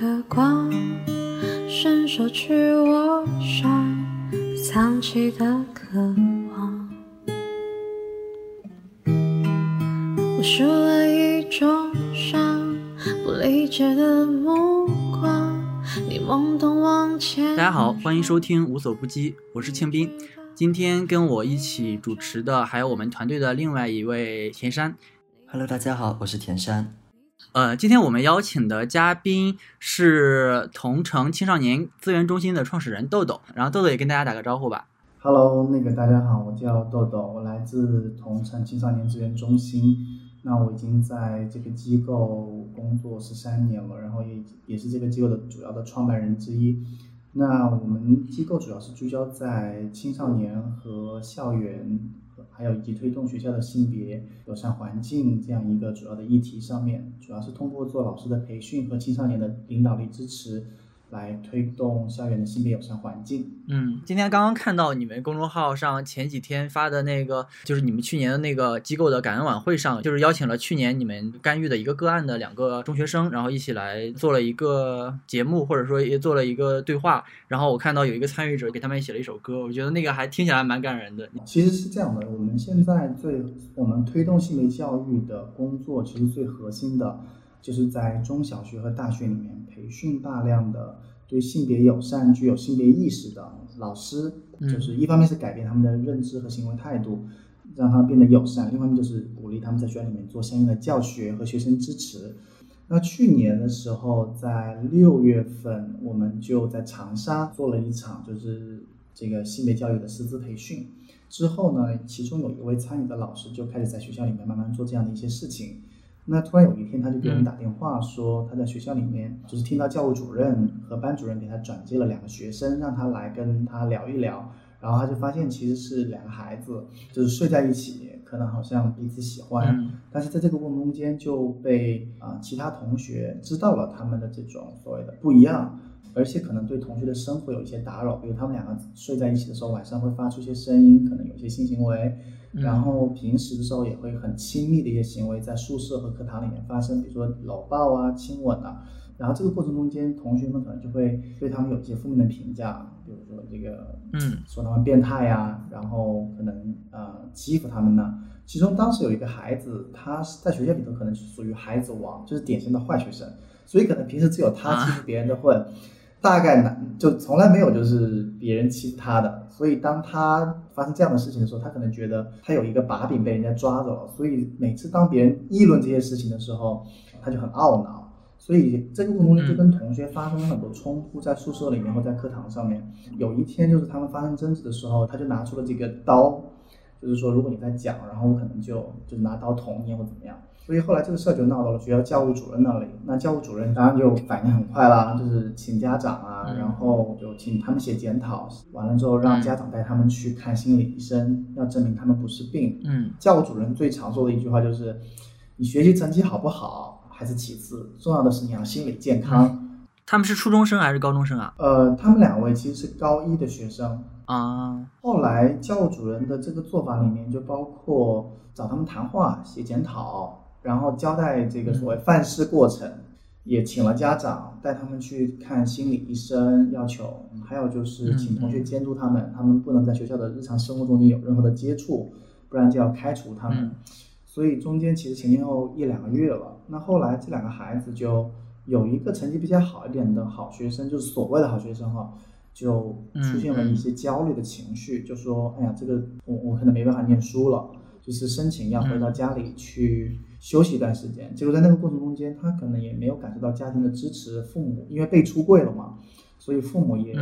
的光，伸手去握上藏起的渴望。我输了一种伤，不理解的目光，你懵懂往前。大家好，欢迎收听无所不击，我是庆斌。今天跟我一起主持的还有我们团队的另外一位田山。Hello，大家好，我是田山。呃，今天我们邀请的嘉宾是同城青少年资源中心的创始人豆豆，然后豆豆也跟大家打个招呼吧。Hello，那个大家好，我叫豆豆，我来自同城青少年资源中心。那我已经在这个机构工作十三年了，然后也也是这个机构的主要的创办人之一。那我们机构主要是聚焦在青少年和校园，还有以及推动学校的性别友善环境这样一个主要的议题上面，主要是通过做老师的培训和青少年的领导力支持，来推动校园的性别友善环境。嗯，今天刚刚看到你们公众号上前几天发的那个，就是你们去年的那个机构的感恩晚会上，就是邀请了去年你们干预的一个个案的两个中学生，然后一起来做了一个节目，或者说也做了一个对话。然后我看到有一个参与者给他们写了一首歌，我觉得那个还听起来蛮感人的。其实是这样的，我们现在最我们推动性别教育的工作，其实最核心的就是在中小学和大学里面培训大量的对性别友善、具有性别意识的老师，嗯就是一方面是改变他们的认知和行为态度，让他们变得友善；另一方面就是鼓励他们在学校里面做相应的教学和学生支持。那去年的时候，在六月份，我们就在长沙做了一场就是这个性别教育的师资培训。之后呢，其中有一位参与的老师就开始在学校里面慢慢做这样的一些事情。那突然有一天，他就给我们打电话说，他在学校里面就是听到教务主任和班主任给他转接了两个学生，让他来跟他聊一聊。然后他就发现其实是两个孩子，就是睡在一起，可能好像彼此喜欢，嗯但是在这个过程中间就被啊、其他同学知道了他们的这种所谓的不一样，而且可能对同学的生活有一些打扰，比如他们两个睡在一起的时候，晚上会发出一些声音，可能有一些性行为，嗯然后平时的时候也会很亲密的一些行为在宿舍和课堂里面发生，比如说搂抱啊、亲吻啊。然后这个过程中间，同学们可能就会对他们有一些负面的评价，比如说这个，嗯，说他们变态呀、然后可能呃欺负他们呢。其中当时有一个孩子，他是在学校里头可能是属于孩子王，就是典型的坏学生，所以可能平时只有他欺负别人的混，大概呢就从来没有就是别人欺负他的。所以当他发生这样的事情的时候，他可能觉得他有一个把柄被人家抓走了，所以每次当别人议论这些事情的时候，他就很懊恼。所以这个过程中就跟同学发生了很多冲突，在宿舍里面或在课堂上面。有一天就是他们发生争执的时候，他就拿出了这个刀，就是说如果你在讲，然后我可能就就拿刀捅你或怎么样。所以后来这个事儿就闹到了学校教务主任那里，那教务主任当然就反应很快啦，就是请家长啊，嗯然后就请他们写检讨，完了之后让家长带他们去看心理医生，要证明他们不是病。嗯教务主任最常说的一句话就是：“你学习成绩好不好还是其次，重要的是你要心理健康。他们是初中生还是高中生啊？呃，他们两位其实是高一的学生。啊，后来教务主任的这个做法里面就包括找他们谈话、写检讨，然后交代这个所谓犯事过程，也请了家长带他们去看心理医生，要求还有就是请同学监督他们，他们不能在学校的日常生活中间有任何的接触，不然就要开除他们。嗯所以中间其实前前后后一两个月了。那后来这两个孩子就有一个成绩比较好一点的好学生，就是所谓的好学生哈，就出现了一些焦虑的情绪，就说：“哎呀，这个我我可能没办法念书了，就是申请要回到家里去休息一段时间。结果在那个过程中间，他可能也没有感受到家庭的支持，父母因为被出柜了嘛，所以父母也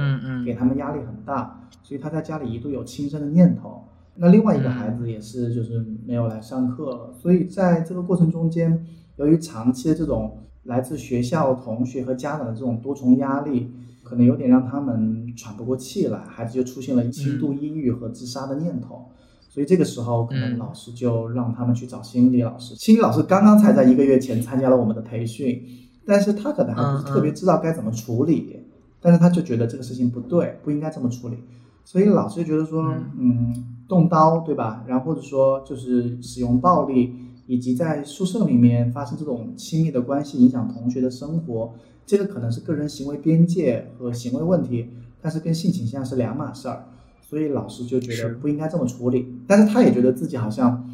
给他们压力很大，所以他在家里一度有轻生的念头。那另外一个孩子也是，就是没有来上课了，所以在这个过程中间，由于长期的这种来自学校、同学和家长的这种多重压力，可能有点让他们喘不过气来，孩子就出现了轻度抑郁和自杀的念头。所以这个时候，可能嗯老师就让他们去找心理老师。心理老师刚刚才在一个月前参加了我们的培训，但是他可能还不是特别知道该怎么处理，但是他就觉得这个事情不对，不应该这么处理。所以老师就觉得说，嗯，动刀对吧？然后或者说就是使用暴力，以及在宿舍里面发生这种亲密的关系，影响同学的生活，这个可能是个人行为边界和行为问题，但是跟性倾向是两码事儿，所以老师就觉得不应该这么处理。但是他也觉得自己好像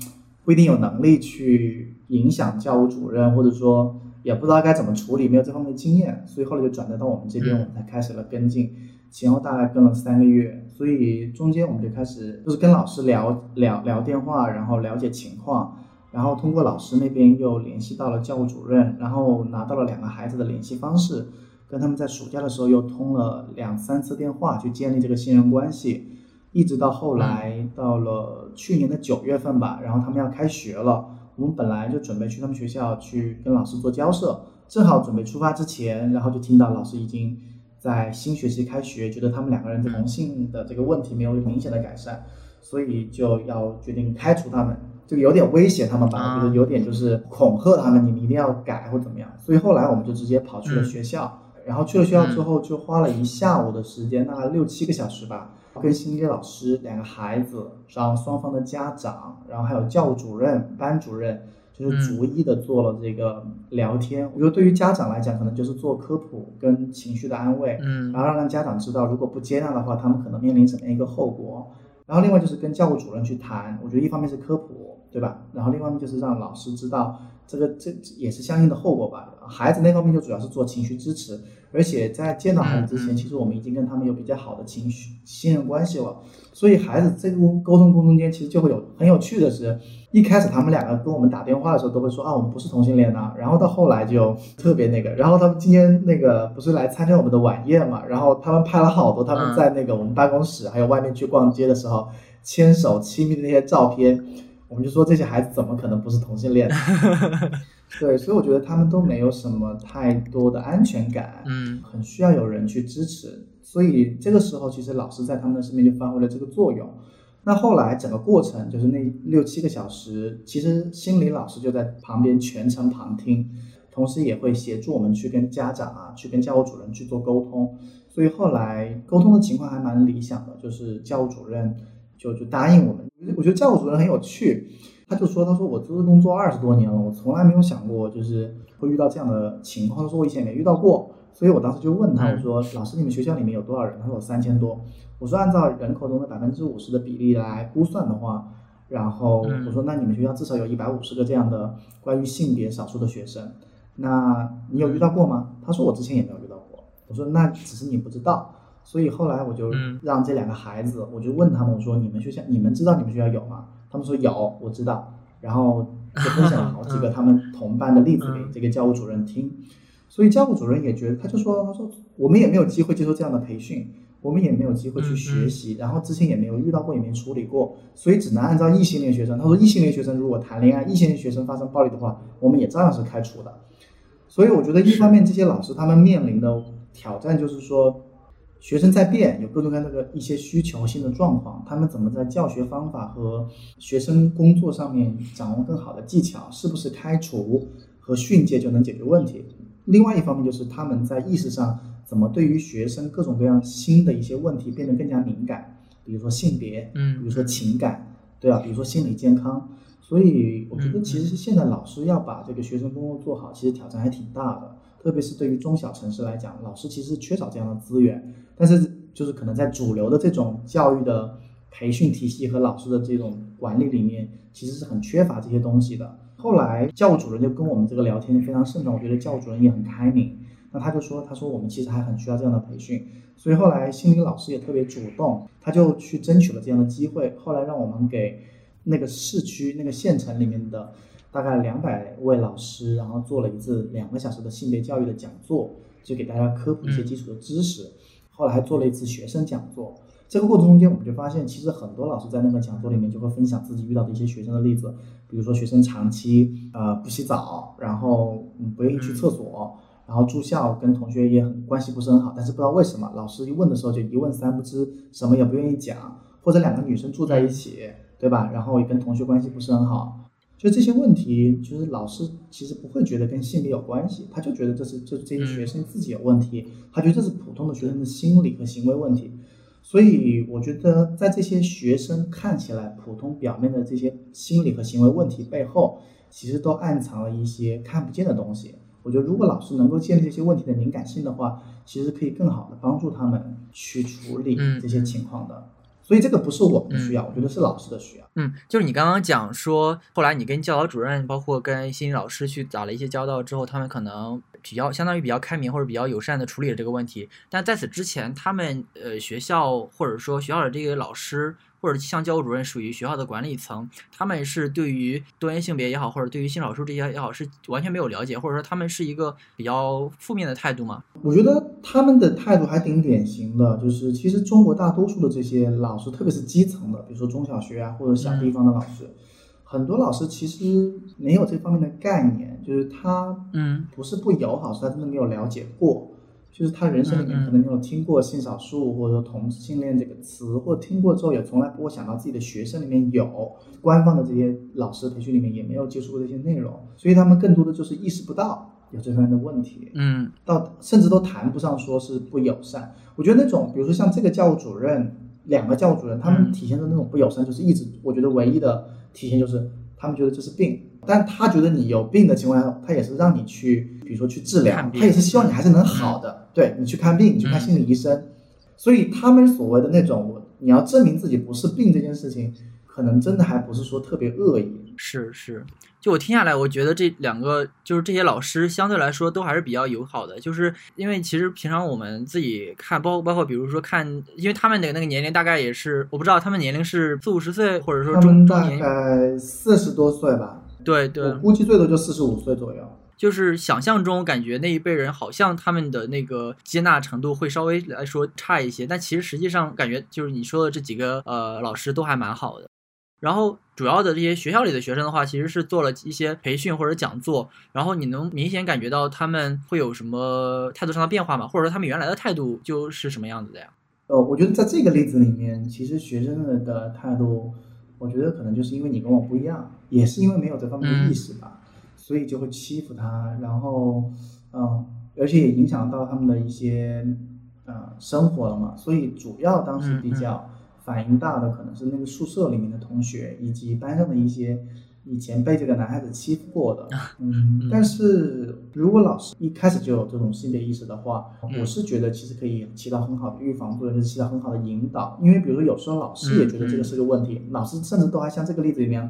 不一定有能力去影响教务主任，或者说也不知道该怎么处理，没有这方面的经验，所以后来就转折到我们这边，嗯我们才开始了跟进。前后大概跟了三个月，所以中间我们就开始就是跟老师聊聊聊电话，然后了解情况，然后通过老师那边又联系到了教务主任，然后拿到了两个孩子的联系方式，跟他们在暑假的时候又通了两三次电话，去建立这个信任关系，一直到后来到了去年的九月份吧，然后他们要开学了，我们本来就准备去他们学校去跟老师做交涉，正好准备出发之前，然后就听到老师已经在新学期开学，觉得他们两个人同性的这个问题没有明显的改善，所以就要决定开除他们，就有点威胁他们吧，啊。我觉得有点就是恐吓他们，你们一定要改或怎么样。所以后来我们就直接跑去了嗯。学校，然后去了学校之后就花了一下午的时间，大概六七个小时吧，跟心理老师、两个孩子，然后双方的家长，然后还有教务主任、班主任。就是逐一的做了这个聊天，我觉得对于家长来讲，可能就是做科普跟情绪的安慰，嗯然后让家长知道，如果不接纳的话，他们可能面临什么样一个后果。然后另外就是跟教务主任去谈，我觉得一方面是科普，对吧？然后另外一面就是让老师知道这个这这也是相应的后果吧。孩子那方面就主要是做情绪支持，而且在见到孩子之前，其实我们已经跟他们有比较好的情绪信任关系了。所以孩子这个沟通过程中间，其实就会有很有趣的是，一开始他们两个跟我们打电话的时候都会说啊，我们不是同性恋呐、然后到后来就特别那个，然后他们今天那个不是来参加我们的晚宴嘛，然后他们拍了好多他们在那个我们办公室还有外面去逛街的时候牵手亲密的那些照片，我们就说这些孩子怎么可能不是同性恋呢？对，所以我觉得他们都没有什么太多的安全感，嗯很需要有人去支持。所以这个时候，其实老师在他们的身边就发挥了这个作用。那后来整个过程就是那六七个小时，其实心理老师就在旁边全程旁听，同时也会协助我们去跟家长啊，去跟教务主任去做沟通。所以后来沟通的情况还蛮理想的，就是教务主任就就答应我们。我觉得教务主任很有趣，他就说：“他说我做这工作二十多年了，我从来没有想过就是会遇到这样的情况。他说我以前也没遇到过，所以我当时就问他，嗯我说老师，你们学校里面有多少人？他说有三千多。我说按照人口中的百分之五十的比例来估算的话，然后嗯我说那你们学校至少有一百五十个这样的关于性别少数的学生，那你有遇到过吗？他说我之前也没有遇到过。我说那只是你不知道。所以后来我就嗯让这两个孩子，我就问他们，我说你们学校你们知道你们学校有吗？他们说有，我知道。然后就分享了好几个他们同班的例子给这个教务主任听。所以教务主任也觉得，他就说，他说我们也没有机会接受这样的培训，我们也没有机会去学习，然后之前也没有遇到过，也没处理过，所以只能按照异性恋学生。他说，异性恋学生如果谈恋爱，异性恋学生发生暴力的话，我们也照样是开除的。所以我觉得，一方面这些老师他们面临的挑战就是说，学生在变，有各种各样的一些需求性的状况，他们怎么在教学方法和学生工作上面掌握更好的技巧，是不是开除和训诫就能解决问题？另外一方面就是他们在意识上怎么对于学生各种各样新的一些问题变得更加敏感，比如说性别，嗯比如说情感，对啊，比如说心理健康。所以我觉得其实现在老师要把这个学生工作做好，其实挑战还挺大的，特别是对于中小城市来讲，老师其实缺少这样的资源，但是就是可能在主流的这种教育的培训体系和老师的这种管理里面，其实是很缺乏这些东西的。后来教务主任就跟我们这个聊天非常慎重，我觉得教务主任也很开明。那他就说，他说我们其实还很需要这样的培训，所以后来心理老师也特别主动，他就去争取了这样的机会。后来让我们给那个市区、那个县城里面的大概两百位老师，然后做了一次两个小时的性别教育的讲座，就给大家科普一些基础的知识。后来还做了一次学生讲座。这个过程中间，我们就发现，其实很多老师在那个讲座里面就会分享自己遇到的一些学生的例子，比如说学生长期呃不洗澡，然后嗯不愿意去厕所，然后住校跟同学也很关系不是很好，但是不知道为什么老师一问的时候就一问三不知，什么也不愿意讲，或者两个女生住在一起，对吧？然后也跟同学关系不是很好，就这些问题，就是老师其实不会觉得跟性别有关系，他就觉得这是这这些学生自己有问题，他觉得这是普通的学生的心理和行为问题。所以我觉得，在这些学生看起来普通表面的这些心理和行为问题背后，其实都暗藏了一些看不见的东西。我觉得如果老师能够建立这些问题的敏感性的话，其实可以更好的帮助他们去处理嗯这些情况的。所以这个不是我们的需要，我觉得是老师的需要。嗯，就是你刚刚讲说，后来你跟教导主任，包括跟心理老师去打了一些交道之后，他们可能比较相当于比较开明或者比较友善的处理了这个问题。但在此之前，他们呃学校或者说学校的这个老师或者像教务主任属于学校的管理层，他们是对于多元性别也好，或者对于性少数这些也好，是完全没有了解，或者说他们是一个比较负面的态度吗？我觉得他们的态度还挺典型的，就是其实中国大多数的这些老师，特别是基层的，比如说中小学啊或者小地方的老师，很多老师其实没有这方面的概念，就是他嗯不是不友好，是他真的没有了解过。就是他人生里面可能没有听过性少数或者说同性恋这个词，或者听过之后也从来不会想到自己的学生里面有，官方的这些老师培训里面也没有接触过这些内容，所以他们更多的就是意识不到有这方面的问题。嗯。到甚至都谈不上说是不友善。我觉得那种，比如说像这个教务主任，两个教务主任，他们嗯。体现的那种不友善，就是一直我觉得唯一的体现就是他们觉得这是病，但他觉得你有病的情况下，他也是让你去，比如说去治疗他也是希望你还是能好的，对你去看病，你去看心理医生。所以他们所谓的那种，我你要证明自己不是病这件事情，可能真的还不是说特别恶意。是是，就我听下来，我觉得这两个就是这些老师相对来说都还是比较友好的，就是因为其实平常我们自己看，包包括比如说看，因为他们的那个年龄大概也是，我不知道他们年龄是四五十岁，或者说中中年，概四十多岁吧，对对我，估计最多就四十五岁左右。就是想象中感觉那一辈人好像他们的那个接纳程度会稍微来说差一些，但其实实际上感觉就是你说的这几个呃老师都还蛮好的。然后主要的这些学校里的学生的话，其实是做了一些培训或者讲座，然后你能明显感觉到他们会有什么态度上的变化吗？或者说他们原来的态度就是什么样子的呀？呃，我觉得在这个例子里面，其实学生的的态度，我觉得可能就是因为你跟我不一样，也是因为没有这方面的意识吧，所以就会欺负他，然后，嗯、而且也影响到他们的一些呃生活了嘛，所以主要当时比较反应大的可能是那个宿舍里面的同学，以及班上的一些以前被这个男孩子欺负过的，嗯，但是如果老师一开始就有这种性别意识的话，嗯。我是觉得其实可以起到很好的预防作用，就是起到很好的引导。因为比如说有时候老师也觉得这个是个问题，老师甚至都还像这个例子里面，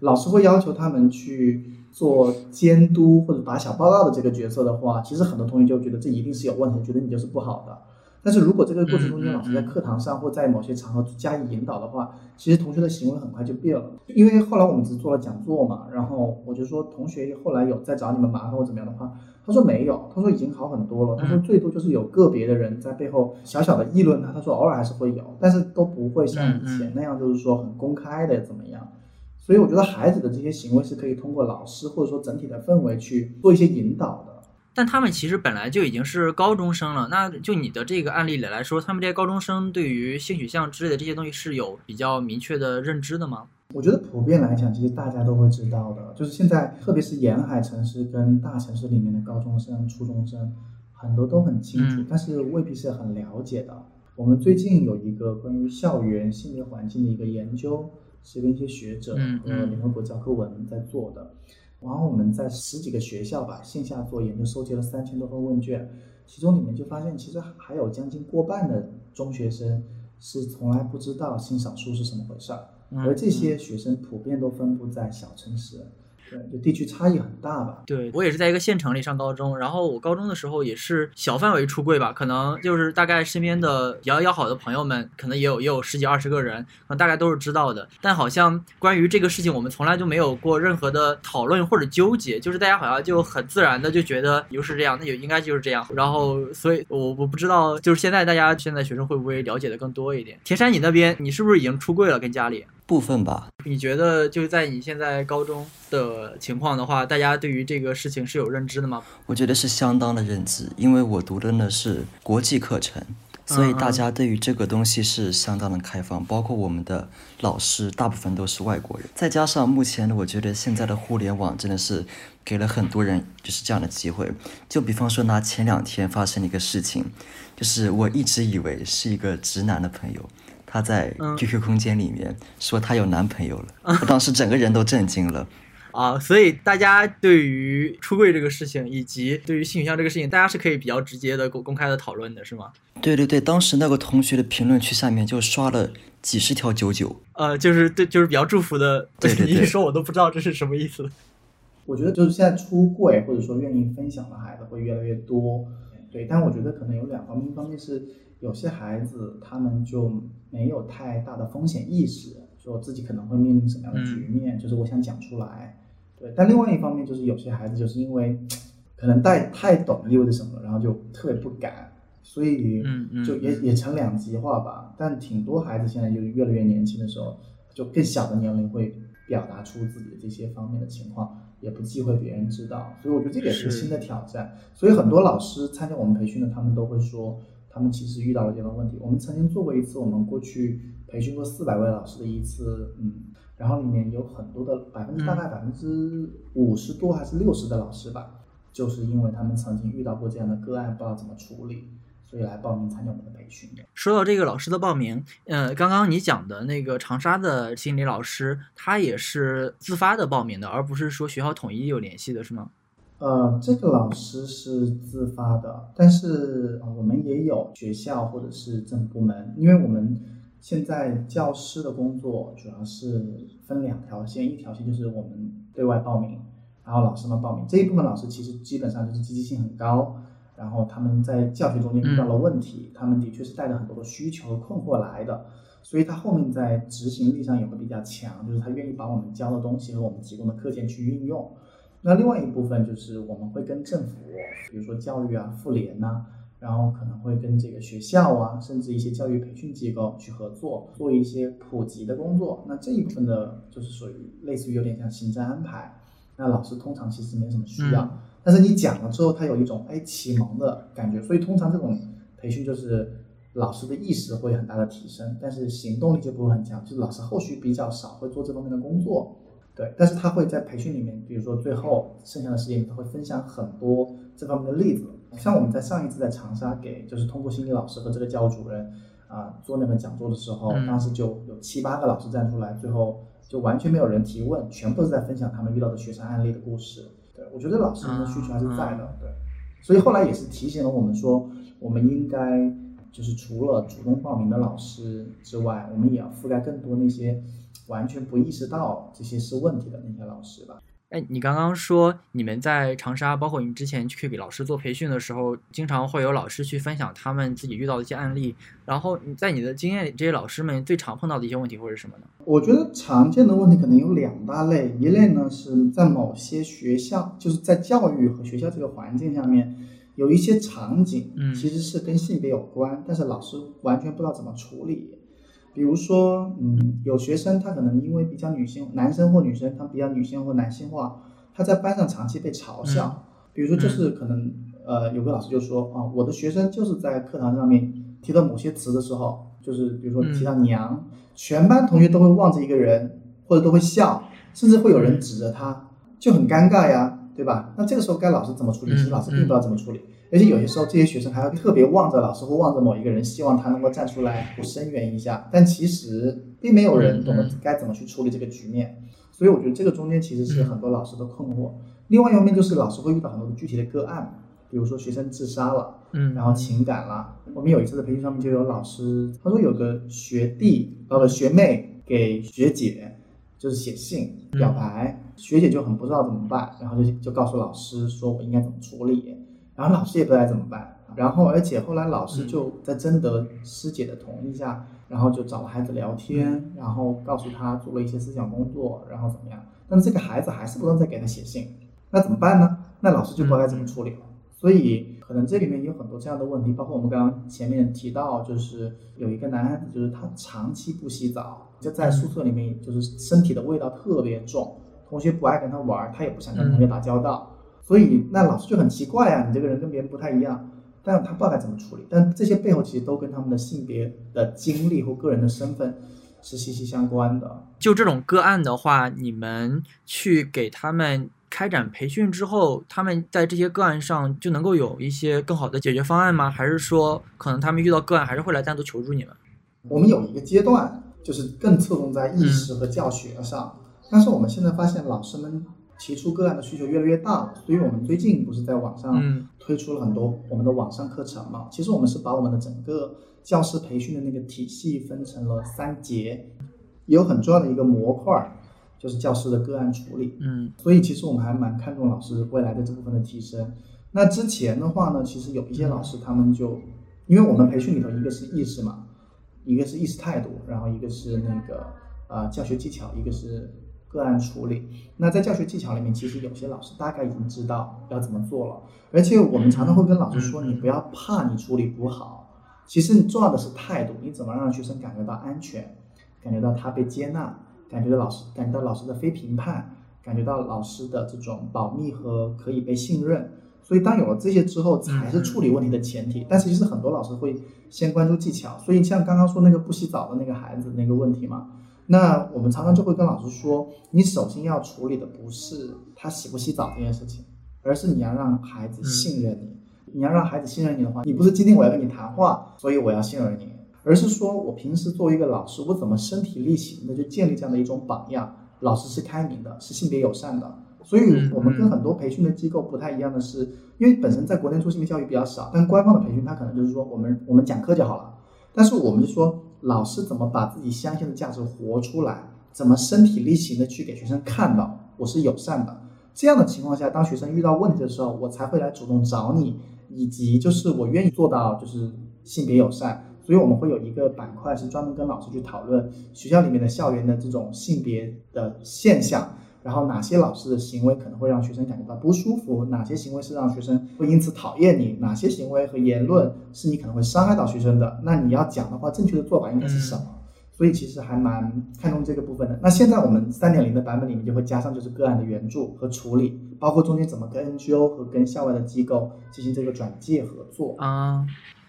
老师会要求他们去做监督或者打小报告的这个角色的话，其实很多同学就觉得这一定是有问题，觉得你就是不好的。但是如果这个过程中间老师在课堂上或在某些场合加以引导的话，其实同学的行为很快就变了。因为后来我们只做了讲座嘛，然后我就说同学后来有在找你们麻烦或怎么样的话，他说没有，他说已经好很多了，他说最多就是有个别的人在背后小小的议论他，他说偶尔还是会有，但是都不会像以前那样就是说很公开的怎么样。所以我觉得孩子的这些行为是可以通过老师或者说整体的氛围去做一些引导的。但他们其实本来就已经是高中生了，那就你的这个案例里来说，他们这些高中生对于性取向之类的这些东西是有比较明确的认知的吗？我觉得普遍来讲，其实大家都会知道的，就是现在特别是沿海城市跟大城市里面的高中生、初中生，很多都很清楚，嗯但是未必是很了解的。我们最近有一个关于校园性别环境的一个研究，是跟一些学者嗯和嗯联合国教科文在做的。然后我们在十几个学校吧线下做研究，收集了三千多份问卷，其中里面就发现，其实还有将近过半的中学生是从来不知道性少数是什么回事儿。嗯而这些学生普遍都分布在小城市，对，就地区差异很大吧。对我也是在一个县城里上高中，然后我高中的时候也是小范围出柜吧，可能就是大概身边的比较要好的朋友们，可能也有也有十几二十个人，可能大概都是知道的。但好像关于这个事情，我们从来就没有过任何的讨论或者纠结，就是大家好像就很自然的就觉得就是这样，那就应该就是这样。然后，所以我我不知道，就是现在大家现在学生会不会了解的更多一点？田山，你那边你是不是已经出柜了？跟家里？部分吧，你觉得就在你现在高中的情况的话，大家对于这个事情是有认知的吗？我觉得是相当的认知，因为我读的呢是国际课程，所以大家对于这个东西是相当的开放，包括我们的老师大部分都是外国人，再加上目前呢，我觉得现在的互联网真的是给了很多人就是这样的机会。就比方说拿前两天发生的一个事情，就是我一直以为是一个直男的朋友。他在嗯 QQ 空间里面说她有男朋友了，我当时整个人都震惊了。啊，所以大家对于出柜这个事情，以及对于性取向这个事情，大家是可以比较直接的公公开的讨论的，是吗？对对对，当时那个同学的评论区下面就刷了几十条九九，呃，就是对，就是比较祝福的。对 对对你一说我都不知道这是什么意思。我觉得就是现在出柜或者说愿意分享的孩子会越来越多，对，但我觉得可能有两方面，一方面是有些孩子他们就没有太大的风险意识，说自己可能会面临什么样的局面，就是我想讲出来，对，但另外一方面就是有些孩子就是因为可能太太懂意味着什么，然后就特别不敢，所以嗯嗯就也也成两极化吧。但挺多孩子现在就是越来越年轻的时候，就更小的年龄会表达出自己的这些方面的情况，也不忌讳别人知道。所以我觉得这个也是新的挑战。所以很多老师参加我们培训的，他们都会说，他们其实遇到了这样的问题。我们曾经做过一次，我们过去培训过四百位老师的一次，嗯，然后里面有很多的百分之大概百分之五十多还是六十的老师吧，就是因为他们曾经遇到过这样的个案，不知道怎么处理，所以来报名参加我们的培训的。说到这个老师的报名，呃，刚刚你讲的那个长沙的心理老师，他也是自发的报名的，而不是说学校统一有联系的，是吗？呃，这个老师是自发的，但是、呃、我们也有学校或者是政府部门，因为我们现在教师的工作主要是分两条线，一条线就是我们对外报名，然后老师们报名这一部分老师其实基本上就是积极性很高，然后他们在教学中间遇到了问题，他们的确是带着很多的需求和困惑来的，所以他后面在执行力上也会比较强，就是他愿意把我们教的东西和我们提供的课件去运用。那另外一部分就是我们会跟政府，比如说教育啊、妇联呐、然后可能会跟这个学校啊，甚至一些教育培训机构去合作，做一些普及的工作。那这一部分的，就是属于类似于有点像行政安排。那老师通常其实没什么需要，嗯但是你讲了之后，他有一种哎启蒙的感觉，所以通常这种培训就是老师的意识会很大的提升，但是行动力就不会很强，就是老师后续比较少会做这方面的工作。对，但是他会在培训里面，比如说最后剩下的时间里，他会分享很多这方面的例子。像我们在上一次在长沙给就是通过心理老师和这个教务主任啊、做那个讲座的时候，嗯当时就有七八个老师站出来，最后就完全没有人提问，全部是在分享他们遇到的学生案例的故事。对我觉得老师们的需求还是在的，对，所以后来也是提醒了我们说，我们应该就是除了主动报名的老师之外，我们也要覆盖更多那些完全不意识到这些是问题的那些老师吧。哎，你刚刚说你们在长沙，包括你之前去给老师做培训的时候，经常会有老师去分享他们自己遇到的一些案例。然后你在你的经验里，这些老师们最常碰到的一些问题会是什么呢？我觉得常见的问题可能有两大类，一类呢是在某些学校，就是在教育和学校这个环境下面，有一些场景嗯其实是跟性别有关，但是老师完全不知道怎么处理。比如说，嗯，有学生他可能因为比较女性，男生或女生他比较女性或男性化，他在班上长期被嘲笑。比如说，就是可能呃，有个老师就说啊，我的学生就是在课堂上面提到某些词的时候，就是比如说提到娘，全班同学都会望着一个人，或者都会笑，甚至会有人指着他，就很尴尬呀，对吧？那这个时候该老师怎么处理？嗯其实老师并不知道怎么处理，而且有些时候这些学生还会特别望着老师或望着某一个人，希望他能够站出来声援一下，但其实并没有人懂得该怎么去处理这个局面。所以我觉得这个中间其实是很多老师的困惑。另外一方面就是老师会遇到很多的具体的个案，比如说学生自杀了，嗯，然后情感啦。我们有一次的培训上面就有老师，他说有个学弟呃学妹给学姐就是写信表白，学姐就很不知道怎么办，然后就就告诉老师说我应该怎么处理，然后老师也不知道怎么办，然后而且后来老师就在征得师姐的同意下，然后就找了孩子聊天，然后告诉他做了一些思想工作，然后怎么样，但是这个孩子还是不能再给他写信，那怎么办呢？那老师就不知道该怎么处理了。所以可能这里面有很多这样的问题，包括我们刚刚前面提到，就是有一个男孩子，就是他长期不洗澡，就在宿舍里面，就是身体的味道特别重，同学不爱跟他玩，他也不想跟同学打交道，所以那老师就很奇怪啊，你这个人跟别人不太一样，但他不知道该怎么处理。但这些背后其实都跟他们的性别的经历或个人的身份是息息相关的。就这种个案的话，你们去给他们开展培训之后，他们在这些个案上就能够有一些更好的解决方案吗？还是说，可能他们遇到个案还是会来单独求助你们？我们有一个阶段，就是更侧重在意识和教学上。但是我们现在发现，老师们提出个案的需求越来越大了，所以我们最近不是在网上嗯推出了很多我们的网上课程嘛？其实我们是把我们的整个教师培训的那个体系分成了三节，有很重要的一个模块儿，就是教师的个案处理。嗯所以其实我们还蛮看重老师未来的这部分的提升。那之前的话呢，其实有一些老师他们就，因为我们培训里头一个是意识嘛，一个是意识态度，然后一个是那个呃教学技巧，一个是个案处理。那在教学技巧里面，其实有些老师大概已经知道要怎么做了，而且我们常常会跟老师说，嗯你不要怕你处理不好，其实你重要的是态度，你怎么让学生感觉到安全，感觉到他被接纳，感觉到老师感觉到老师的非评判，感觉到老师的这种保密和可以被信任。所以当有了这些之后，才是处理问题的前提。但是其实很多老师会先关注技巧，所以像刚刚说那个不洗澡的那个孩子那个问题嘛，那我们常常就会跟老师说，你首先要处理的不是他洗不洗澡这件事情，而是你要让孩子信任你。你要让孩子信任你的话，你不是今天我要跟你谈话，所以我要信任你，而是说我平时作为一个老师，我怎么身体力行的去建立这样的一种榜样。老师是开明的，是性别友善的，所以我们跟很多培训的机构不太一样的是，因为本身在国内做性别教育比较少，但官方的培训它可能就是说我们我们讲课就好了，但是我们就说老师怎么把自己相信的价值活出来，怎么身体力行的去给学生看到我是友善的，这样的情况下，当学生遇到问题的时候，我才会来主动找你，以及就是我愿意做到就是性别友善。所以我们会有一个板块是专门跟老师去讨论学校里面的校园的这种性别的现象，然后哪些老师的行为可能会让学生感觉到不舒服，哪些行为是让学生会因此讨厌你，哪些行为和言论是你可能会伤害到学生的，那你要讲的话，正确的做法应该是什么？所以其实还蛮看重这个部分的。那现在我们三点零的版本里面就会加上就是个案的援助和处理，包括中间怎么跟 NGO 和跟校外的机构进行这个转介合作。啊。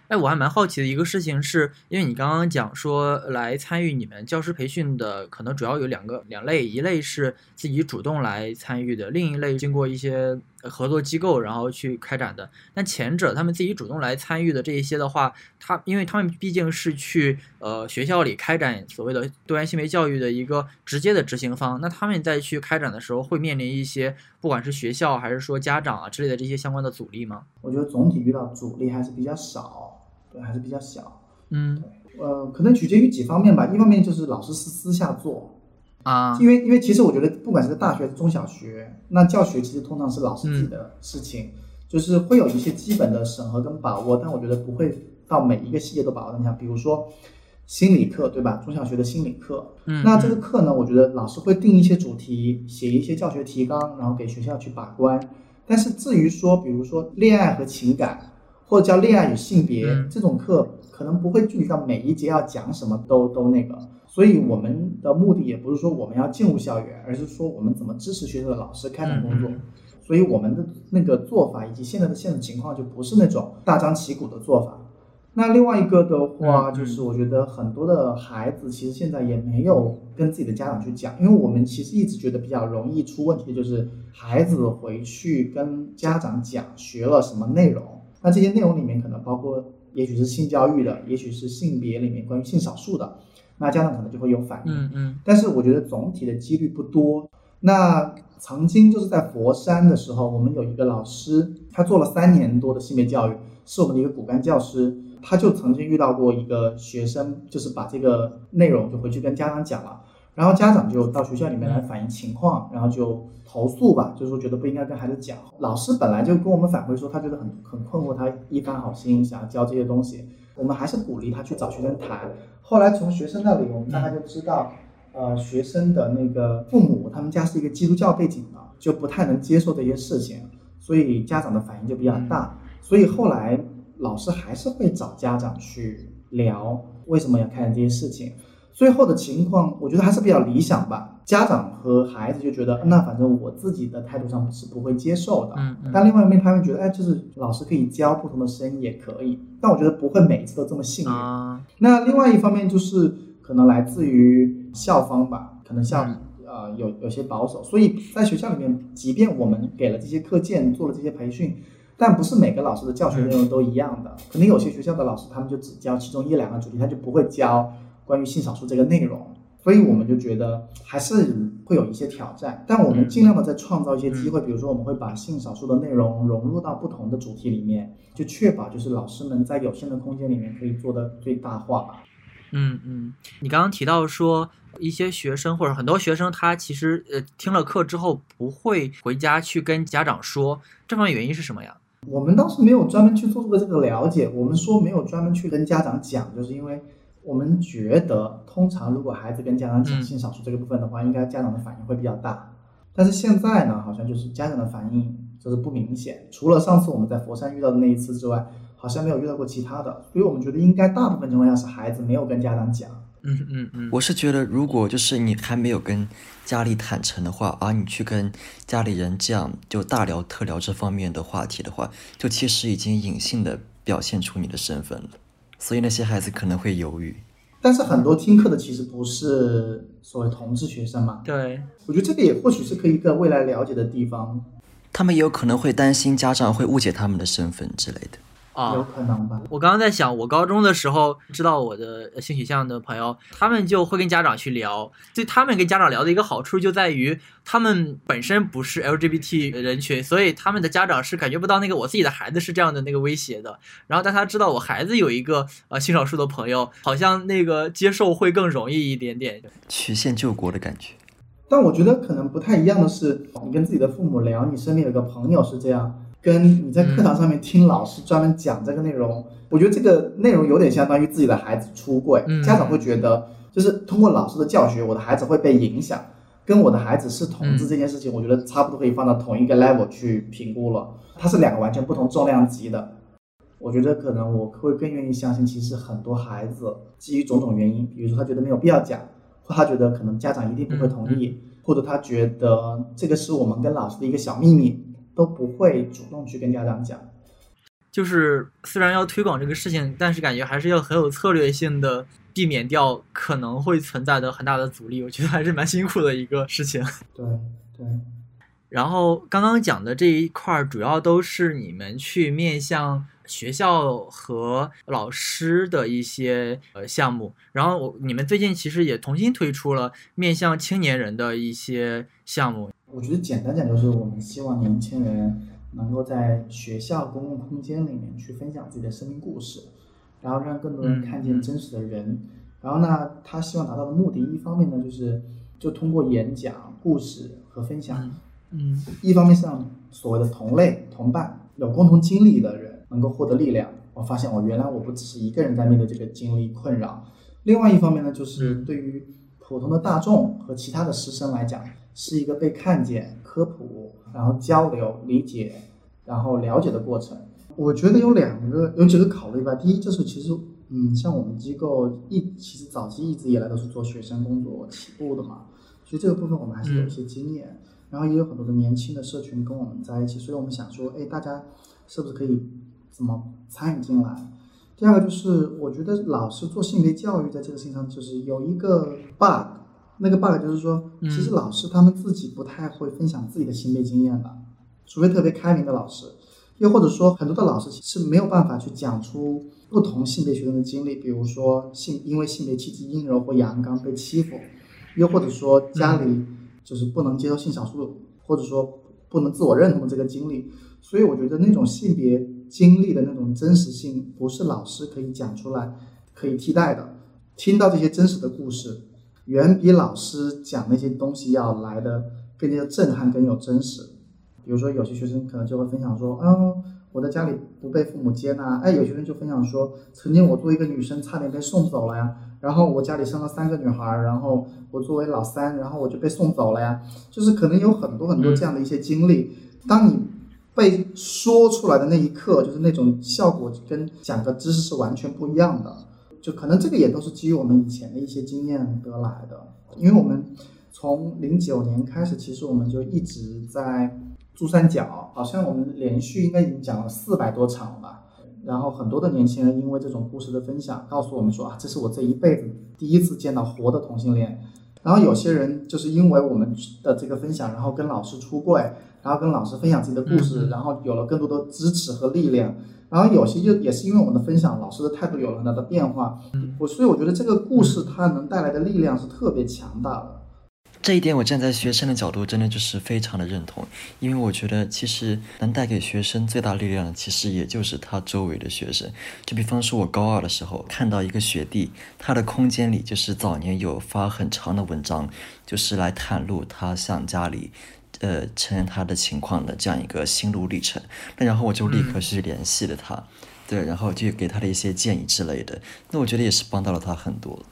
哎，我还蛮好奇的一个事情是，因为你刚刚讲说来参与你们教师培训的，可能主要有两个两类，一类是自己主动来参与的，另一类经过一些合作机构然后去开展的。那前者他们自己主动来参与的这一些的话，他因为他们毕竟是去呃学校里开展所谓的多元性别教育的一个直接的执行方，那他们在去开展的时候会面临一些不管是学校还是说家长啊之类的这些相关的阻力吗？我觉得总体遇到阻力还是比较少，对，还是比较小。嗯呃，可能取决于几方面吧。一方面就是老师是私下做，啊因为因为其实我觉得，不管是在大学、中小学，那教学其实通常是老师自己的事情，就是会有一些基本的审核跟把握，但我觉得不会到每一个细节都把握得像比如说心理课，对吧？中小学的心理课，嗯，那这个课呢，我觉得老师会定一些主题，写一些教学提纲，然后给学校去把关。但是至于说，比如说恋爱和情感，或者叫恋爱与性别、嗯这种课，可能不会具体到每一节要讲什么都都那个。所以我们的目的也不是说我们要进入校园，而是说我们怎么支持学校的老师开展工作。嗯所以我们的那个做法以及现在的现实情况，就不是那种大张旗鼓的做法。那另外一个的话，就是我觉得很多的孩子其实现在也没有跟自己的家长去讲，因为我们其实一直觉得比较容易出问题的就是孩子回去跟家长讲学了什么内容，那这些内容里面可能包括也许是性教育的，也许是性别里面关于性少数的，那家长可能就会有反应。嗯嗯但是我觉得总体的几率不多。那曾经就是在佛山的时候，我们有一个老师，他做了三年多的性别教育，是我们的一个骨干教师。他就曾经遇到过一个学生，就是把这个内容就回去跟家长讲了，然后家长就到学校里面来反映情况，然后就投诉吧，就是说觉得不应该跟孩子讲。老师本来就跟我们反馈说，他觉得很很困惑，他一番好心想要教这些东西，我们还是鼓励他去找学生谈。后来从学生那里，我们大概就知道。呃，学生的那个父母，他们家是一个基督教背景的，就不太能接受这些事情，所以家长的反应就比较大。所以后来老师还是会找家长去聊为什么要看这些事情。最后的情况，我觉得还是比较理想吧。家长和孩子就觉得，那反正我自己的态度上是不会接受的。嗯嗯但另外一面，他们觉得，哎，就是老师可以教不同的声音也可以，但我觉得不会每一次都这么幸运。啊那另外一方面就是可能来自于校方吧，可能校嗯呃有有些保守，所以在学校里面，即便我们给了这些课件，做了这些培训，但不是每个老师的教学内容都一样的。可能有些学校的老师他们就只教其中一两个主题，他就不会教关于性少数这个内容。所以我们就觉得还是会有一些挑战，但我们尽量的在创造一些机会，比如说我们会把性少数的内容融入到不同的主题里面，就确保就是老师们在有限的空间里面可以做的最大化吧。嗯嗯，你刚刚提到说一些学生或者很多学生，他其实呃听了课之后不会回家去跟家长说，这方面原因是什么呀？我们当时没有专门去做过这个了解，我们说没有专门去跟家长讲，就是因为我们觉得通常如果孩子跟家长讲嗯。性少数这个部分的话，应该家长的反应会比较大。但是现在呢，好像就是家长的反应就是不明显，除了上次我们在佛山遇到的那一次之外，好像没有遇到过其他的，所以我们觉得应该大部分情况下是孩子没有跟家长讲。嗯嗯嗯，我是觉得，如果就是你还没有跟家里坦诚的话，而你去跟家里人这样就大聊特聊这方面的话题的话，就其实已经隐性的表现出你的身份了，所以那些孩子可能会犹豫。但是很多听课的其实不是所谓同志学生嘛，对，我觉得这个也或许是可以一个未来了解的地方，他们也有可能会担心家长会误解他们的身份之类的。有啊。可能吧。我刚刚在想，我高中的时候知道我的性取向的朋友，他们就会跟家长去聊。对他们跟家长聊的一个好处就在于，他们本身不是 LGBT 人群，所以他们的家长是感觉不到那个我自己的孩子是这样的那个威胁的。然后，但他知道我孩子有一个呃性少数的朋友，好像那个接受会更容易一点点。曲线救国的感觉。但我觉得可能不太一样的是，你跟自己的父母聊，你身边有个朋友是这样，跟你在课堂上面听老师专门讲这个内容，我觉得这个内容有点相当于自己的孩子出柜，嗯。家长会觉得就是通过老师的教学，我的孩子会被影响，跟我的孩子是同志这件事情，我觉得差不多可以放到同一个 level 去评估了，它是两个完全不同重量级的。我觉得可能我会更愿意相信，其实很多孩子基于种种原因，比如说他觉得没有必要讲，或他觉得可能家长一定不会同意，或者他觉得这个是我们跟老师的一个小秘密，都不会主动去跟家长讲。就是虽然要推广这个事情，但是感觉还是要很有策略性的避免掉可能会存在的很大的阻力。我觉得还是蛮辛苦的一个事情。对对，然后刚刚讲的这一块儿，主要都是你们去面向学校和老师的一些呃项目。然后我你们最近其实也重新推出了面向青年人的一些项目。我觉得简单讲就是，我们希望年轻人能够在学校公共空间里面去分享自己的生命故事，然后让更多人看见真实的人。然后呢，他希望达到的目的，一方面呢就是就通过演讲、故事和分享，嗯一方面是让所谓的同类、同伴有共同经历的人能够获得力量。我发现我原来我不只是一个人在面对这个经历困扰。另外一方面呢，就是嗯对于普通的大众和其他的师生来讲，是一个被看见、科普，然后交流、理解，然后了解的过程。我觉得有两个有几个考虑吧。第一就是其实，嗯，像我们机构一其实早期一直以来都是做学生工作起步的嘛，所以这个部分我们还是有一些经验。然后也有很多的年轻的社群跟我们在一起，所以我们想说，哎，大家是不是可以怎么参与进来？第二个就是，我觉得老师做性别教育在这个事情上，就是有一个 bug，那个 bug 就是说，嗯。其实老师他们自己不太会分享自己的性别经验的，除非特别开明的老师，又或者说很多的老师是没有办法去讲出不同性别学生的经历，比如说性因为性别气质阴柔或阳刚被欺负，又或者说家里就是不能接受性少数，或者说不能自我认同的这个经历，所以我觉得那种性别经历的那种真实性，不是老师可以讲出来可以替代的。听到这些真实的故事，远比老师讲那些东西要来的更加震撼、更有真实。比如说，有些学生可能就会分享说，啊，我在家里不被父母接纳。哎，有些人就分享说，曾经我作为一个女生差点被送走了呀。然后我家里生了三个女孩儿，然后我作为老三，然后我就被送走了呀。就是可能有很多很多这样的一些经历。当你被说出来的那一刻，就是那种效果跟讲的知识是完全不一样的。就可能这个也都是基于我们以前的一些经验得来的，因为我们从零九年开始，其实我们就一直在珠三角，好像我们连续应该已经讲了四百多场了吧。然后很多的年轻人因为这种故事的分享，告诉我们说啊，这是我这一辈子第一次见到活的同性恋。然后有些人就是因为我们的这个分享，然后跟老师出柜，然后跟老师分享自己的故事，然后有了更多的支持和力量。然后有些就也是因为我们的分享，老师的态度有了很大的变化。我所以我觉得这个故事它能带来的力量是特别强大的。这一点我站在学生的角度，真的就是非常的认同，因为我觉得其实能带给学生最大力量的，其实也就是他周围的学生。就比方说，我高二的时候看到一个学弟，他的空间里就是早年有发很长的文章，就是来袒露他向家里，呃，承认他的情况的这样一个心路历程。那然后我就立刻去联系了他，对，然后就给他的一些建议之类的。那我觉得也是帮到了他很多。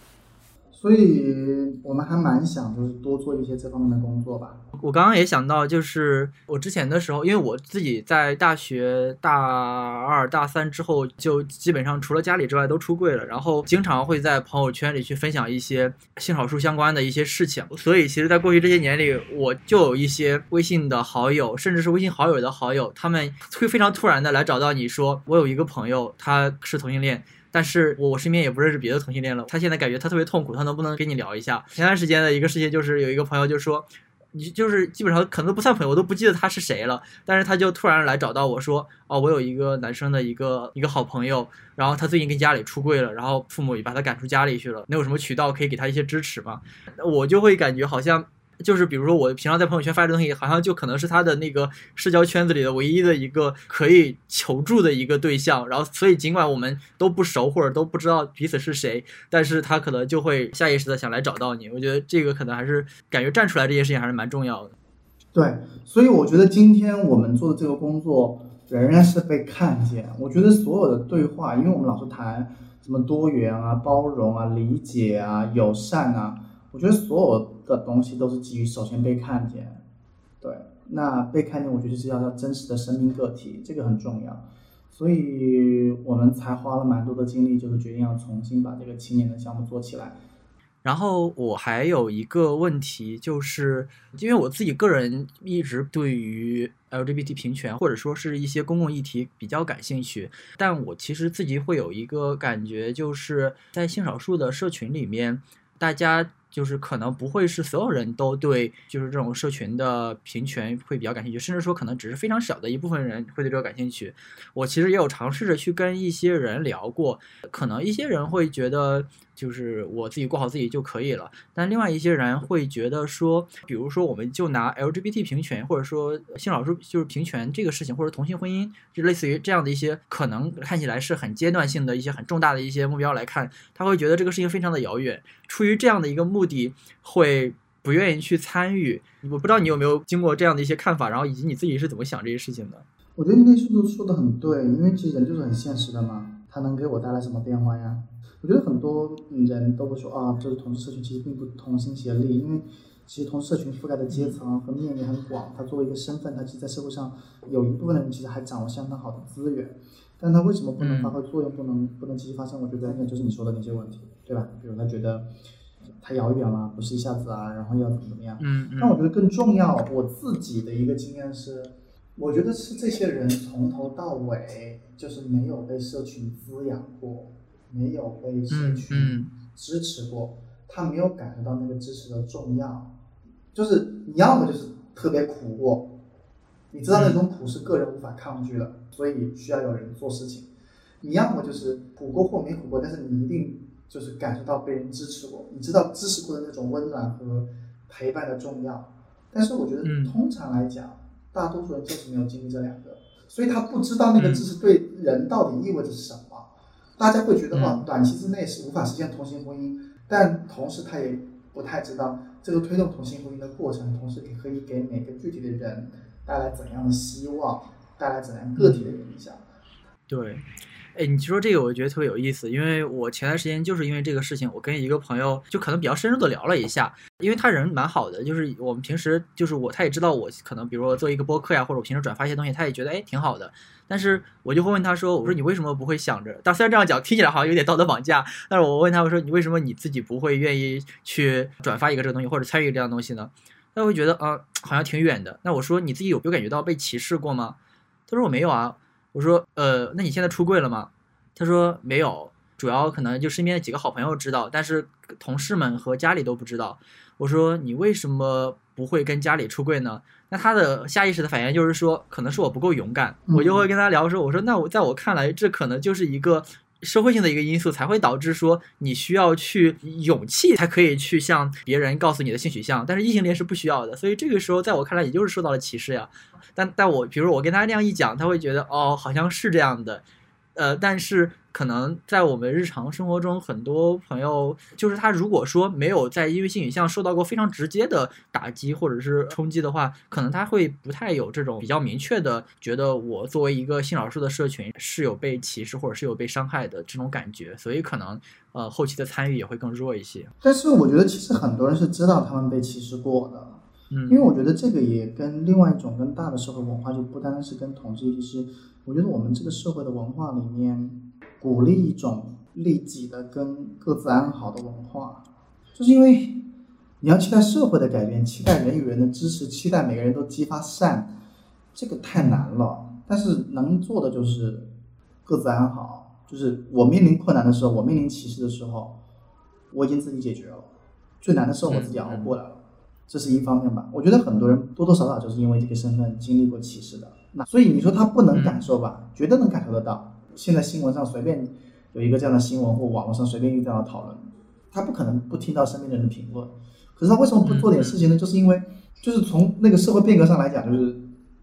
所以我们还蛮想就是多做一些这方面的工作吧。我刚刚也想到，就是我之前的时候，因为我自己在大学大二、大三之后，就基本上除了家里之外都出柜了，然后经常会在朋友圈里去分享一些性少数相关的一些事情。所以，其实，在过去这些年里，我就有一些微信的好友，甚至是微信好友的好友，他们会非常突然的来找到你说，我有一个朋友，他是同性恋。但是我我身边也不认识别的同性恋了，他现在感觉他特别痛苦，他能不能跟你聊一下？前段时间的一个事情就是有一个朋友就说，你就是基本上可能都不算朋友，我都不记得他是谁了。但是他就突然来找到我说，哦，我有一个男生的一个一个好朋友，然后他最近跟家里出柜了，然后父母也把他赶出家里去了，能有什么渠道可以给他一些支持吗？我就会感觉好像。就是比如说，我平常在朋友圈发的东西，好像就可能是他的那个社交圈子里的唯一的一个可以求助的一个对象。然后，所以尽管我们都不熟或者都不知道彼此是谁，但是他可能就会下意识的想来找到你。我觉得这个可能还是感觉站出来这件事情还是蛮重要的。对，所以我觉得今天我们做的这个工作仍然是被看见。我觉得所有的对话，因为我们老是谈什么多元啊、包容啊、理解啊、友善啊。我觉得所有的东西都是基于首先被看见，对，那被看见，我觉得是要要真实的生命个体，这个很重要，所以我们才花了蛮多的精力，就是决定要重新把这个青年的项目做起来。然后我还有一个问题，就是因为我自己个人一直对于 LGBT 平权或者说是一些公共议题比较感兴趣，但我其实自己会有一个感觉，就是在性少数的社群里面，大家。就是可能不会是所有人都对，就是这种社群的平权会比较感兴趣，甚至说可能只是非常小的一部分人会对这个感兴趣。我其实也有尝试着去跟一些人聊过，可能一些人会觉得。就是我自己过好自己就可以了，但另外一些人会觉得说，比如说我们就拿 LGBT 平权，或者说性少数就是平权这个事情，或者同性婚姻，就类似于这样的一些可能看起来是很阶段性的一些很重大的一些目标来看，他会觉得这个事情非常的遥远，出于这样的一个目的，会不愿意去参与。我不知道你有没有经过这样的一些看法，然后以及你自己是怎么想这些事情的？我觉得你那速度说的很对，因为其实人就是很现实的嘛，他能给我带来什么变化呀？我觉得很多人都会说啊，就是同志社群其实并不同心协力，因为其实同志社群覆盖的阶层和面也很广，他作为一个身份，他其实在社会上有一部分的人其实还掌握相当好的资源，但他为什么不能发挥作用，不能不能积极发生？我觉得就是你说的那些问题，对吧？比如他觉得太遥远了，不是一下子啊，然后要怎么怎么样？嗯但我觉得更重要，我自己的一个经验是，我觉得是这些人从头到尾就是没有被社群滋养过。没有被社区支持过，他没有感受到那个支持的重要。就是你要么就是特别苦过，你知道那种苦是个人无法抗拒的，所以需要有人做事情；你要么就是苦过或没苦过，但是你一定就是感受到被人支持过，你知道支持过的那种温暖和陪伴的重要。但是我觉得通常来讲，大多数人就是没有经历这两个，所以他不知道那个支持对人到底意味着什么。大家会觉得哦，短期之内是无法实现同性婚姻，但同时他也不太知道这个推动同性婚姻的过程，同时也可以给每个具体的人带来怎样的希望，带来怎样个体的影响。对。哎，你说这个，我觉得特别有意思，因为我前段时间就是因为这个事情，我跟一个朋友就可能比较深入的聊了一下，因为他人蛮好的，就是我们平时就是我，他也知道我可能比如说做一个播客呀，或者我平时转发一些东西，他也觉得哎挺好的，但是我就会问他说，我说你为什么不会想着？但虽然这样讲听起来好像有点道德绑架，但是我问他我说你为什么你自己不会愿意去转发一个这个东西或者参与这样东西呢？他会觉得啊好像挺远的。那我说你自己有没有感觉到被歧视过吗？他说我没有啊。我说，呃，那你现在出柜了吗？他说没有，主要可能就身边的几个好朋友知道，但是同事们和家里都不知道。我说你为什么不会跟家里出柜呢？那他的下意识的反应就是说，可能是我不够勇敢。我就会跟他聊说，我说那我在我看来，这可能就是一个社会性的一个因素，才会导致说你需要去勇气才可以去向别人告诉你的性取向，但是异性恋是不需要的，所以这个时候在我看来，也就是受到了歧视呀。但但我比如我跟他那样一讲，他会觉得哦，好像是这样的，呃，但是。可能在我们日常生活中，很多朋友就是他，如果说没有在因为性取向受到过非常直接的打击或者是冲击的话，可能他会不太有这种比较明确的觉得我作为一个性少数的社群是有被歧视或者是有被伤害的这种感觉，所以可能呃后期的参与也会更弱一些。但是我觉得其实很多人是知道他们被歧视过的，嗯，因为我觉得这个也跟另外一种更大的社会文化就不单单是跟同志议题，是我觉得我们这个社会的文化里面。鼓励一种利己的跟各自安好的文化，就是因为你要期待社会的改变，期待人与人的支持，期待每个人都激发善，这个太难了。但是能做的就是各自安好，就是我面临困难的时候，我面临歧视的时候，我已经自己解决了，最难的时候我自己熬过来了，这是一方面吧。我觉得很多人多多少少就是因为这个身份经历过歧视的，那所以你说他不能感受吧？绝对能感受得到。现在新闻上随便有一个这样的新闻，或网络上随便一个这样的讨论，他不可能不听到身边的人的评论。可是他为什么不做点事情呢？就是因为，就是从那个社会变革上来讲，就是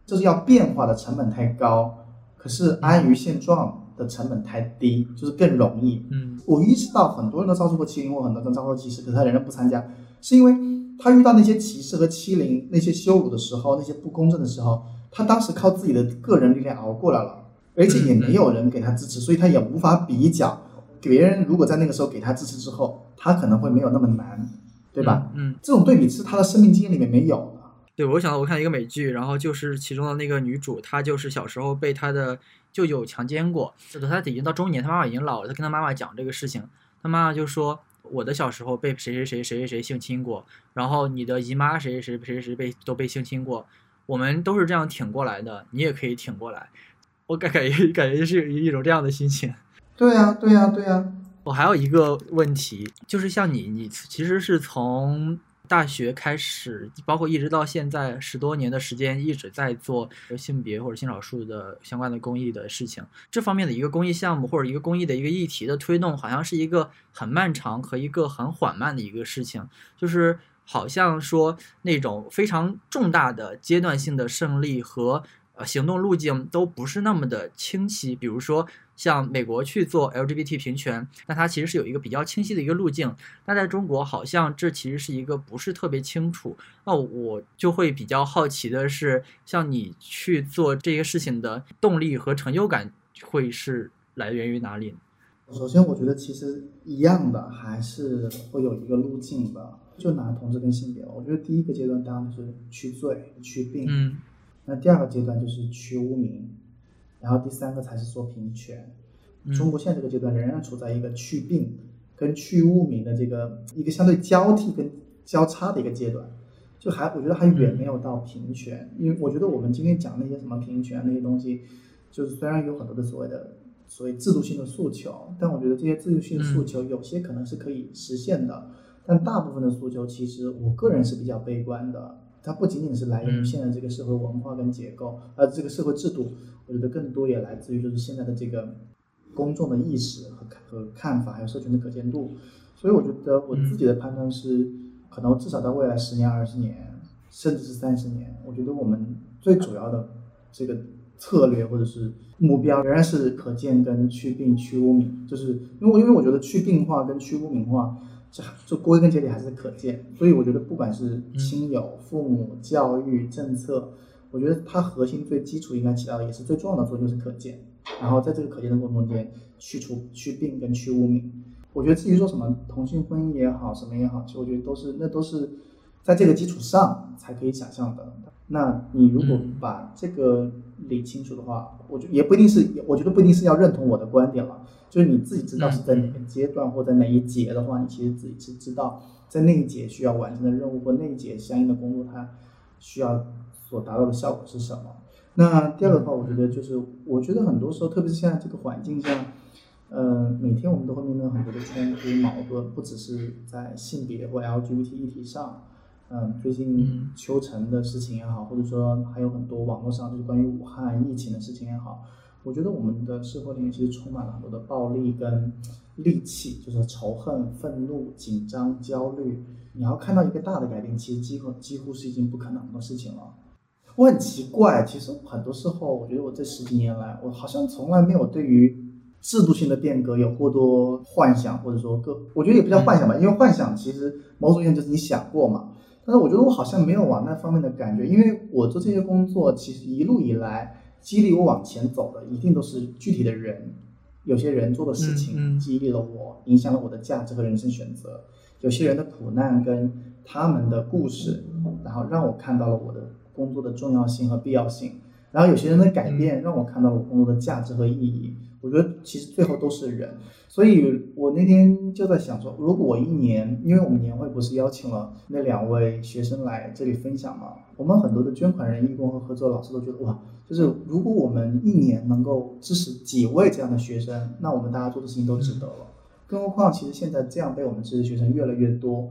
就是要变化的成本太高，可是安于现状的成本太低，就是更容易。嗯，我意识到很多人都遭受过欺凌，或很多人遭受过歧视，可是他仍然不参加，是因为他遇到那些歧视和欺凌、那些羞辱的时候，那些不公正的时候，他当时靠自己的个人力量熬过来了。而且也没有人给他支持，所以他也无法比较。别人如果在那个时候给他支持之后，他可能会没有那么难，对吧？嗯，这种对比是他的生命经验里面没有的。对，我想到我看一个美剧，然后就是其中的那个女主，她就是小时候被她的舅舅强奸过，她已经到中年，她妈妈已经老了，她跟她妈妈讲这个事情，她妈妈就说：“我的小时候被谁谁谁谁谁谁性侵过，然后你的姨妈谁谁谁谁谁谁被都被性侵过，我们都是这样挺过来的，你也可以挺过来。”我感感觉感觉是一种这样的心情。对呀，对呀，对呀。我还有一个问题，就是像你，你其实是从大学开始，包括一直到现在十多年的时间，一直在做性别或者性少数的相关的公益的事情。这方面的一个公益项目或者一个公益的一个议题的推动，好像是一个很漫长和一个很缓慢的一个事情。就是好像说那种非常重大的阶段性的胜利和呃。行动路径都不是那么的清晰，比如说像美国去做 LGBT 平权，那它其实是有一个比较清晰的一个路径。那在中国，好像这其实是一个不是特别清楚。那我就会比较好奇的是，像你去做这些事情的动力和成就感会是来源于哪里？首先，我觉得其实一样的，还是会有一个路径的。就拿同志跟性别，我觉得第一个阶段当然是去罪、去病。嗯。那第二个阶段就是去污名，然后第三个才是说平权。中国现在这个阶段仍然处在一个去病跟去污名的这个一个相对交替跟交叉的一个阶段，就还我觉得还远没有到平权。因为我觉得我们今天讲那些什么平权那些东西，就是虽然有很多的所谓的所谓制度性的诉求，但我觉得这些制度性的诉求有些可能是可以实现的，但大部分的诉求其实我个人是比较悲观的。它不仅仅是来源于现在这个社会文化跟结构，呃，这个社会制度，我觉得更多也来自于就是现在的这个公众的意识和和看法，还有社群的可见度。所以我觉得我自己的判断是，可能至少在未来十年、二十年，甚至是三十年，我觉得我们最主要的这个策略或者是目标，仍然是可见跟去病去污名，就是因为因为我觉得去病化跟去污名化。这这归根结底还是可见，所以我觉得不管是亲友、父母、教育、政策，我觉得它核心最基础应该起到的也是最重要的作用，就是可见。然后在这个可见的过程中间，去除去病跟去污名。我觉得至于说什么同性婚姻也好，什么也好，其实我觉得都是那都是在这个基础上才可以想象的。那你如果把这个理清楚的话，我觉也不一定是，我觉得不一定是要认同我的观点了。就是你自己知道是在哪个阶段或者哪一节的话，你其实自己是知道在那一节需要完成的任务或那一节相应的工作，它需要所达到的效果是什么。那第二个的话，我觉得就是我觉得很多时候，特别是现在这个环境下，呃，每天我们都会面对很多的冲突矛盾，不只是在性别或 LGBT 议题上。嗯，最近秋城的事情也好，或者说还有很多网络上就是关于武汉疫情的事情也好，我觉得我们的社会里面其实充满了很多的暴力跟戾气，就是仇恨、愤怒、紧张、焦虑。你要看到一个大的改变，其实几乎几乎是一件不可能的事情了。我很奇怪，其实很多时候，我觉得我这十几年来，我好像从来没有对于制度性的变革有过多幻想，或者说个，我觉得也不叫幻想吧，因为幻想其实某种意义上就是你想过嘛。但是我觉得我好像没有往那方面的感觉，因为我做这些工作，其实一路以来激励我往前走的，一定都是具体的人，有些人做的事情激励了我，影响了我的价值和人生选择。有些人的苦难跟他们的故事，然后让我看到了我的工作的重要性和必要性。然后有些人的改变，让我看到了我工作的价值和意义。我觉得其实最后都是人，所以我那天就在想说，如果我一年，因为我们年会不是邀请了那两位学生来这里分享嘛，我们很多的捐款人、义工和合作老师都觉得哇，就是如果我们一年能够支持几位这样的学生，那我们大家做的事情都值得了。更何况，其实现在这样被我们支持学生越来越多，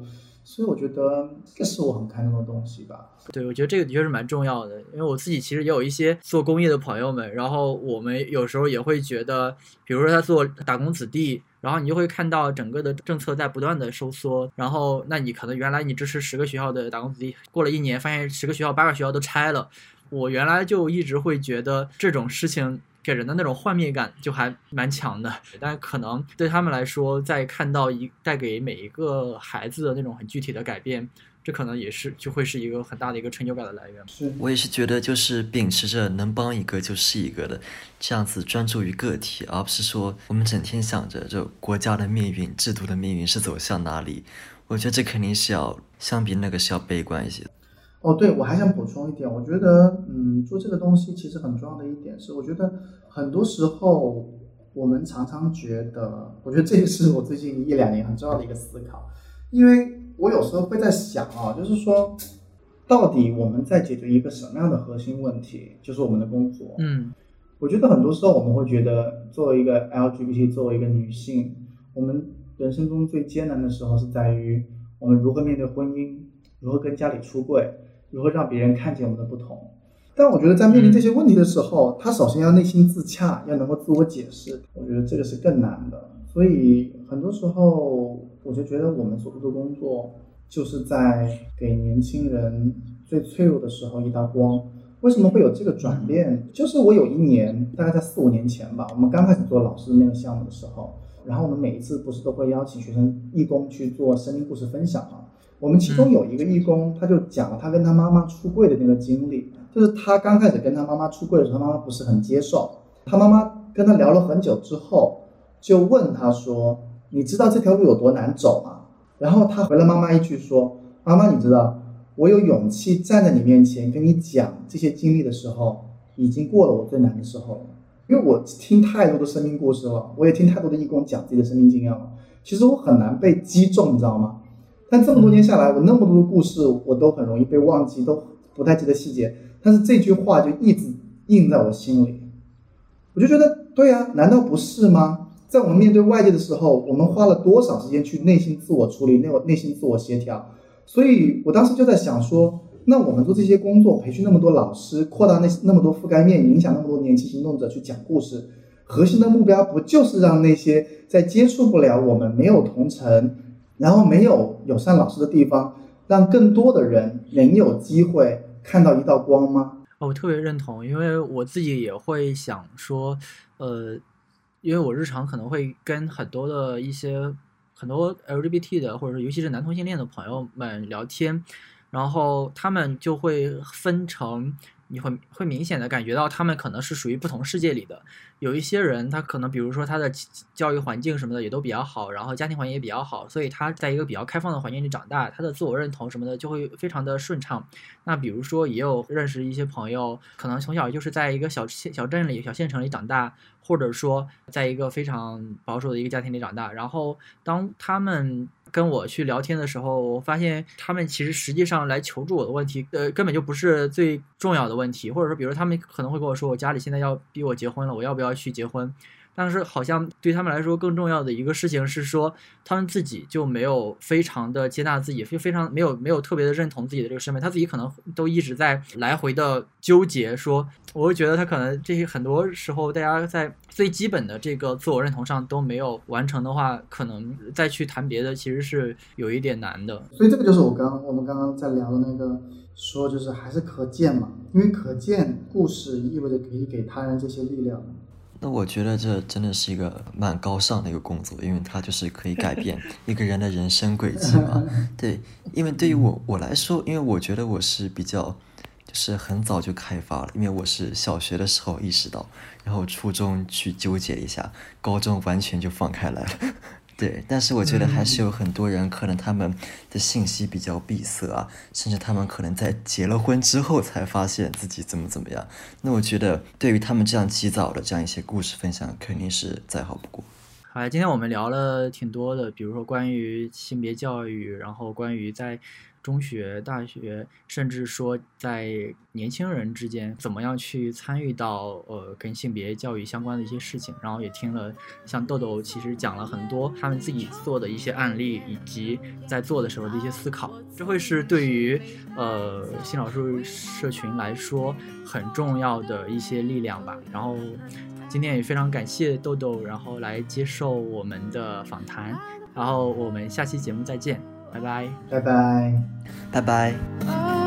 所以我觉得这是我很看重的东西吧。对，我觉得这个的确是蛮重要的，因为我自己其实也有一些做公益的朋友们，然后我们有时候也会觉得，比如说他做打工子弟，然后你就会看到整个的政策在不断的收缩，然后那你可能原来你支持十个学校的打工子弟，过了一年发现十个学校八个学校都拆了，我原来就一直会觉得这种事情。给人的那种幻灭感就还蛮强的，但可能对他们来说，在看到一带给每一个孩子的那种很具体的改变，这可能也是就会是一个很大的一个成就感的来源。是我也是觉得，就是秉持着能帮一个就是一个的这样子专注于个体，而不是说我们整天想着这国家的命运、制度的命运是走向哪里。我觉得这肯定是要相比那个是要悲观一些。哦，对，我还想补充一点，我觉得，嗯，做这个东西其实很重要的一点是，我觉得很多时候我们常常觉得，我觉得这也是我最近一两年很重要的一个思考，因为我有时候会在想啊，就是说，到底我们在解决一个什么样的核心问题，就是我们的工作。嗯，我觉得很多时候我们会觉得，作为一个 LGBT，作为一个女性，我们人生中最艰难的时候是在于我们如何面对婚姻，如何跟家里出柜。如何让别人看见我们的不同？但我觉得在面临这些问题的时候，他首先要内心自洽，要能够自我解释。我觉得这个是更难的。所以很多时候，我就觉得我们所做的工作，就是在给年轻人最脆弱的时候一道光。为什么会有这个转变？就是我有一年，大概在四五年前吧，我们刚开始做老师那个项目的时候，然后我们每一次不是都会邀请学生义工去做生命故事分享吗？我们其中有一个义工，他就讲了他跟他妈妈出柜的那个经历，就是他刚开始跟他妈妈出柜的时候，他妈妈不是很接受。他妈妈跟他聊了很久之后，就问他说：“你知道这条路有多难走吗？”然后他回了妈妈一句说：“妈妈，你知道，我有勇气站在你面前跟你讲这些经历的时候，已经过了我最难的时候了。因为我听太多的生命故事了，我也听太多的义工讲自己的生命经验了，其实我很难被击中，你知道吗？”但这么多年下来，我那么多的故事，我都很容易被忘记，都不太记得细节。但是这句话就一直印在我心里，我就觉得，对呀，难道不是吗？在我们面对外界的时候，我们花了多少时间去内心自我处理，内内心自我协调？所以我当时就在想说，那我们做这些工作，培训那么多老师，扩大那那么多覆盖面，影响那么多年轻行动者去讲故事，核心的目标不就是让那些在接触不了我们、没有同城？然后没有友善老师的地方，让更多的人能有机会看到一道光吗？哦，我特别认同，因为我自己也会想说，呃，因为我日常可能会跟很多的一些很多 LGBT 的，或者说尤其是男同性恋的朋友们聊天，然后他们就会分成。你会会明显的感觉到，他们可能是属于不同世界里的。有一些人，他可能比如说他的教育环境什么的也都比较好，然后家庭环境也比较好，所以他在一个比较开放的环境里长大，他的自我认同什么的就会非常的顺畅。那比如说，也有认识一些朋友，可能从小就是在一个小小镇里、小县城里长大，或者说在一个非常保守的一个家庭里长大，然后当他们。跟我去聊天的时候，我发现他们其实实际上来求助我的问题，呃，根本就不是最重要的问题，或者说，比如他们可能会跟我说，我家里现在要逼我结婚了，我要不要要去结婚？但是好像对他们来说更重要的一个事情是说，他们自己就没有非常的接纳自己，就非常没有没有特别的认同自己的这个身份，他自己可能都一直在来回的纠结。说，我会觉得他可能这些很多时候，大家在最基本的这个自我认同上都没有完成的话，可能再去谈别的其实是有一点难的。所以这个就是我刚我们刚刚在聊的那个。说就是还是可见嘛，因为可见故事意味着可以给他人这些力量。那我觉得这真的是一个蛮高尚的一个工作，因为它就是可以改变 一个人的人生轨迹嘛。对，因为对于我我来说，因为我觉得我是比较就是很早就开发了，因为我是小学的时候意识到，然后初中去纠结一下，高中完全就放开来了。对，但是我觉得还是有很多人，可能他们的信息比较闭塞啊，甚至他们可能在结了婚之后才发现自己怎么怎么样。那我觉得，对于他们这样及早的这样一些故事分享，肯定是再好不过。好，今天我们聊了挺多的，比如说关于性别教育，然后关于在。中学、大学，甚至说在年轻人之间，怎么样去参与到呃跟性别教育相关的一些事情？然后也听了像豆豆其实讲了很多他们自己做的一些案例，以及在做的时候的一些思考。这会是对于呃新老师社群来说很重要的一些力量吧。然后今天也非常感谢豆豆，然后来接受我们的访谈。然后我们下期节目再见。拜拜，拜拜，拜拜。